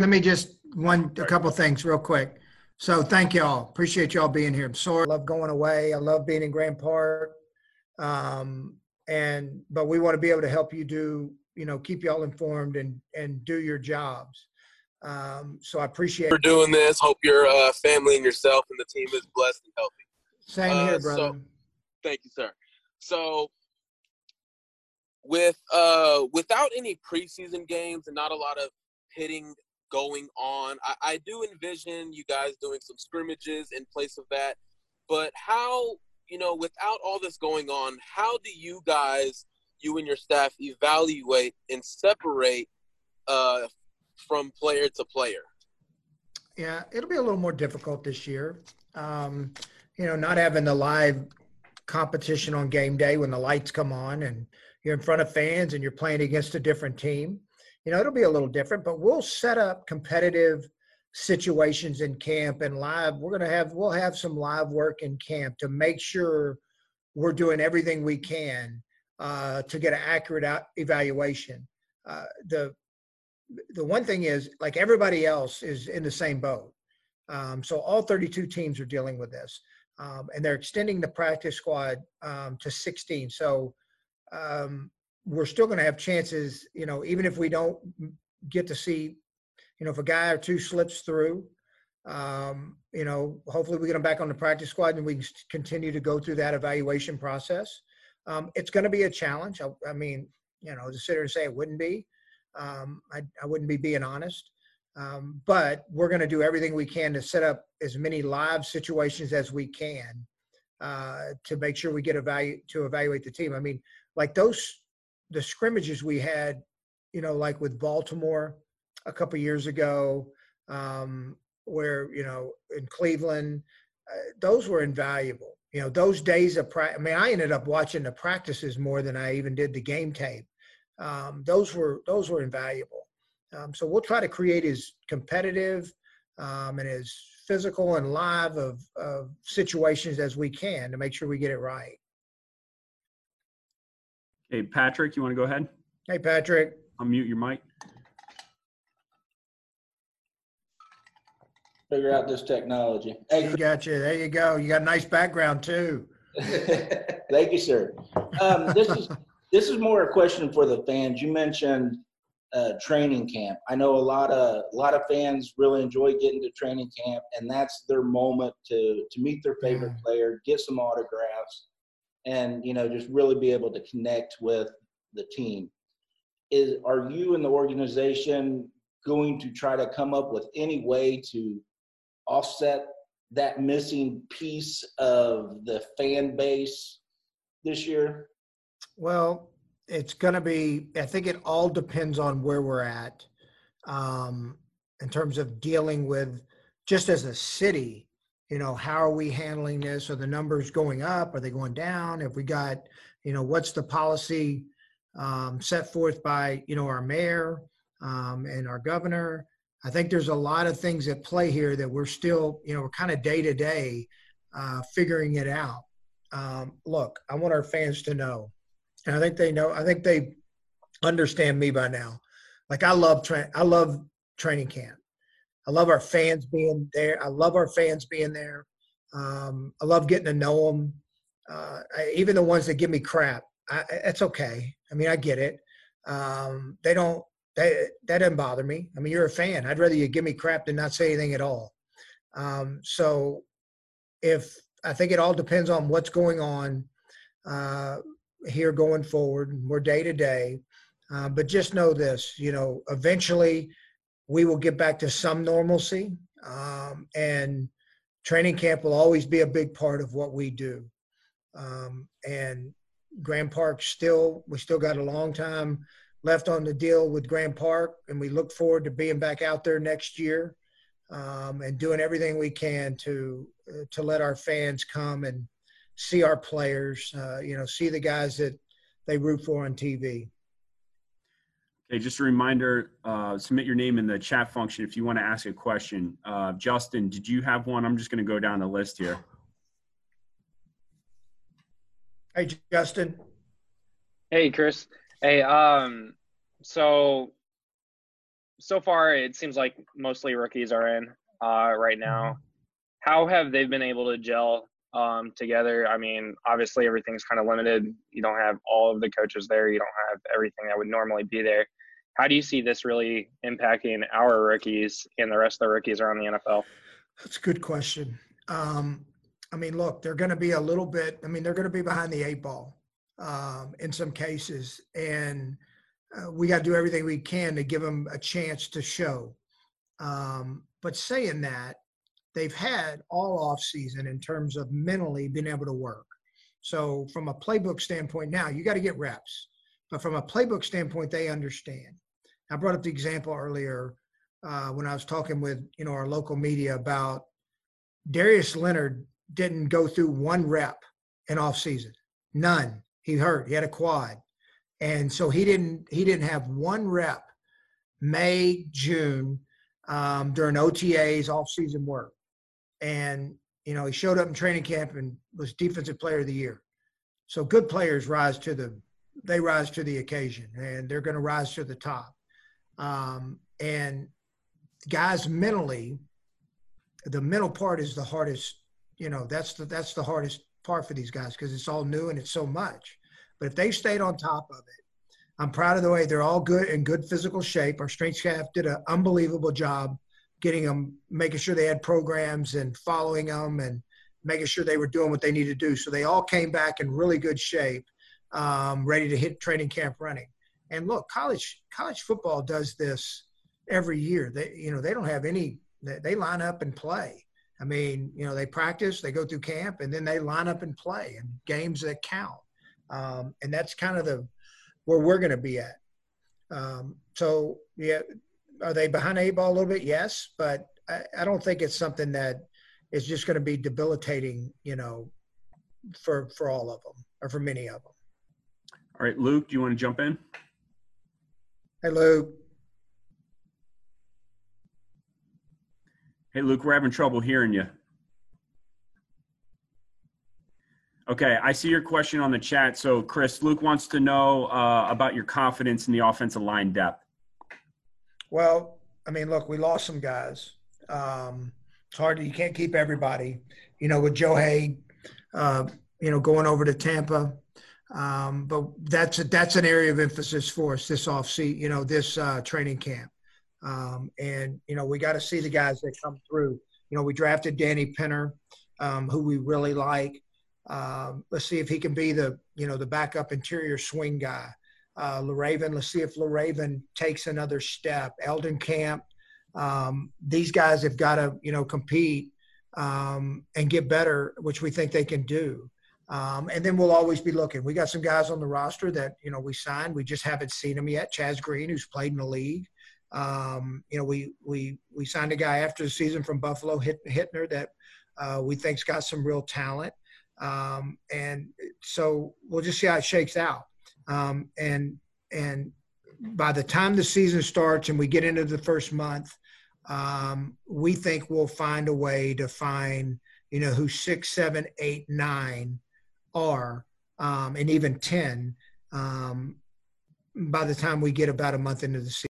let me just one a couple things real quick. So thank y'all. Appreciate y'all being here. I'm sorry. I love going away. I love being in Grand Park. Um, and but we want to be able to help you do, you know, keep y'all informed and and do your jobs. Um, so I appreciate for doing this. Hope your uh, family and yourself and the team is blessed and healthy. Same Uh, here, brother. so- Thank you, sir. So with uh without any preseason games and not a lot of hitting going on, I, I do envision you guys doing some scrimmages in place of that. But how, you know, without all this going on, how do you guys, you and your staff, evaluate and separate uh from player to player? Yeah, it'll be a little more difficult this year. Um, you know, not having the live competition on game day when the lights come on and you're in front of fans and you're playing against a different team. You know, it'll be a little different, but we'll set up competitive situations in camp and live. We're going to have, we'll have some live work in camp to make sure we're doing everything we can uh, to get an accurate evaluation. Uh, the the one thing is like everybody else is in the same boat. Um, so all 32 teams are dealing with this, um, and they're extending the practice squad um, to 16. So um, we're still going to have chances, you know, even if we don't get to see, you know, if a guy or two slips through, um, you know, hopefully we get them back on the practice squad and we can continue to go through that evaluation process. Um, it's going to be a challenge. I, I mean, you know, to sit here and say it wouldn't be, um, I, I wouldn't be being honest. Um, but we're going to do everything we can to set up as many live situations as we can uh, to make sure we get a value to evaluate the team. I mean, like those the scrimmages we had, you know, like with Baltimore a couple years ago, um, where you know in Cleveland, uh, those were invaluable. You know, those days of practice. I mean, I ended up watching the practices more than I even did the game tape. Um, those were those were invaluable. Um, so we'll try to create as competitive um, and as physical and live of, of situations as we can to make sure we get it right. Okay, Patrick, you want to go ahead? Hey, Patrick. Unmute your mic. figure out this technology. Hey, Hey, you got you. There you go. You got a nice background too. thank you, sir. Um, this is this is more a question for the fans. You mentioned uh, training camp. I know a lot of a lot of fans really enjoy getting to training camp, and that's their moment to to meet their favorite Yeah. player, get some autographs, and you know just really be able to connect with the team. Is are you and the organization going to try to come up with any way to offset that missing piece of the fan base this year? Well, it's going to be, I think it all depends on where we're at um, in terms of dealing with just as a city, you know, how are we handling this? Are the numbers going up? Are they going down? Have we got, you know, what's the policy um, set forth by, you know, our mayor um, and our governor? I think there's a lot of things at play here that we're still, you know, we're kind of day to day uh, figuring it out. Um, look, I want our fans to know and I think they know. I think they understand me by now. Like I love train. I love training camp. I love our fans being there. I love our fans being there. Um, I love getting to know them. Uh, I, even the ones that give me crap. It's okay. I mean, I get it. Um, they don't. They, that doesn't bother me. I mean, you're a fan. I'd rather you give me crap than not say anything at all. Um, so, if I think it all depends on what's going on. Uh, here going forward. We're day to day. Uh, but just know this, you know, eventually we will get back to some normalcy. Um, and training camp will always be a big part of what we do. Um, and Grand Park still, we still got a long time left on the deal with Grand Park, and we look forward to being back out there next year um, and doing everything we can to uh, to let our fans come and see our players, uh, you know, see the guys that they root for on TV. Okay, just a reminder, uh, submit your name in the chat function if you want to ask a question. Uh, Justin, did you have one? I'm just going to go down the list here. Hey, Justin. Hey, Chris. Hey, um, so so far it seems like mostly rookies are in uh, right now. How have they been able to gel um, together? I mean, obviously everything's kind of limited. You don't have all of the coaches there. You don't have everything that would normally be there. How do you see this really impacting our rookies and the rest of the rookies around the NFL? That's a good question. Um, I mean, look, they're going to be a little bit. I mean, they're going to be behind the eight ball um, in some cases, and uh, we got to do everything we can to give them a chance to show. Um, but saying that, they've had all off season in terms of mentally being able to work. So from a playbook standpoint, now you got to get reps. But from a playbook standpoint, they understand. I brought up the example earlier uh, when I was talking with you know our local media about Darius Leonard didn't go through one rep in off season, none. He hurt. He had a quad, and so he didn't he didn't have one rep May June um, during OTAs off season work, and you know he showed up in training camp and was defensive player of the year. So good players rise to the they rise to the occasion, and they're going to rise to the top. Um, and guys mentally, the mental part is the hardest. You know, that's the that's the hardest part for these guys because it's all new and it's so much. But if they stayed on top of it, I'm proud of the way they're all good in good physical shape. Our strength staff did an unbelievable job getting them, making sure they had programs and following them and making sure they were doing what they needed to do. So they all came back in really good shape, um, ready to hit training camp running. And look, college college football does this every year. They you know they don't have any. They, line up and play. I mean, you know, they practice, they go through camp, and then they line up and play in games that count. Um, and that's kind of the where we're going to be at. Um, so yeah, are they behind a ball a little bit? Yes, but I, I don't think it's something that is just going to be debilitating. You know, for for all of them or for many of them. All right, Luke, do you want to jump in? Hey, Luke. Hey, Luke, we're having trouble hearing you. Okay, I see your question on the chat. So, Chris, Luke wants to know uh, about your confidence in the offensive line depth. Well, I mean, look, we lost some guys. Um, it's hard. To, you can't keep everybody. You know, with Joe Haeg, uh, you know, going over to Tampa. Um, but that's a, that's an area of emphasis for us this off seat. You know, this uh, training camp. Um, and you know, we got to see the guys that come through. You know, we drafted Danny Pinter, um, who we really like. Um, let's see if he can be the you know the backup interior swing guy. Uh, Le'Raven, let's see if Le'Raven takes another step. Eldrenkamp, um, these guys have got to you know compete um, and get better, which we think they can do. Um, and then we'll always be looking. We got some guys on the roster that you know we signed. We just haven't seen them yet. Chaz Green, who's played in the league. Um, you know, we we we signed a guy after the season from Buffalo, Hittner, that uh, we think's got some real talent. Um, and so we'll just see how it shakes out. Um, and and by the time the season starts and we get into the first month, um, we think we'll find a way to find you know who's six, seven, eight, nine are, um, and even ten um, by the time we get about a month into the season.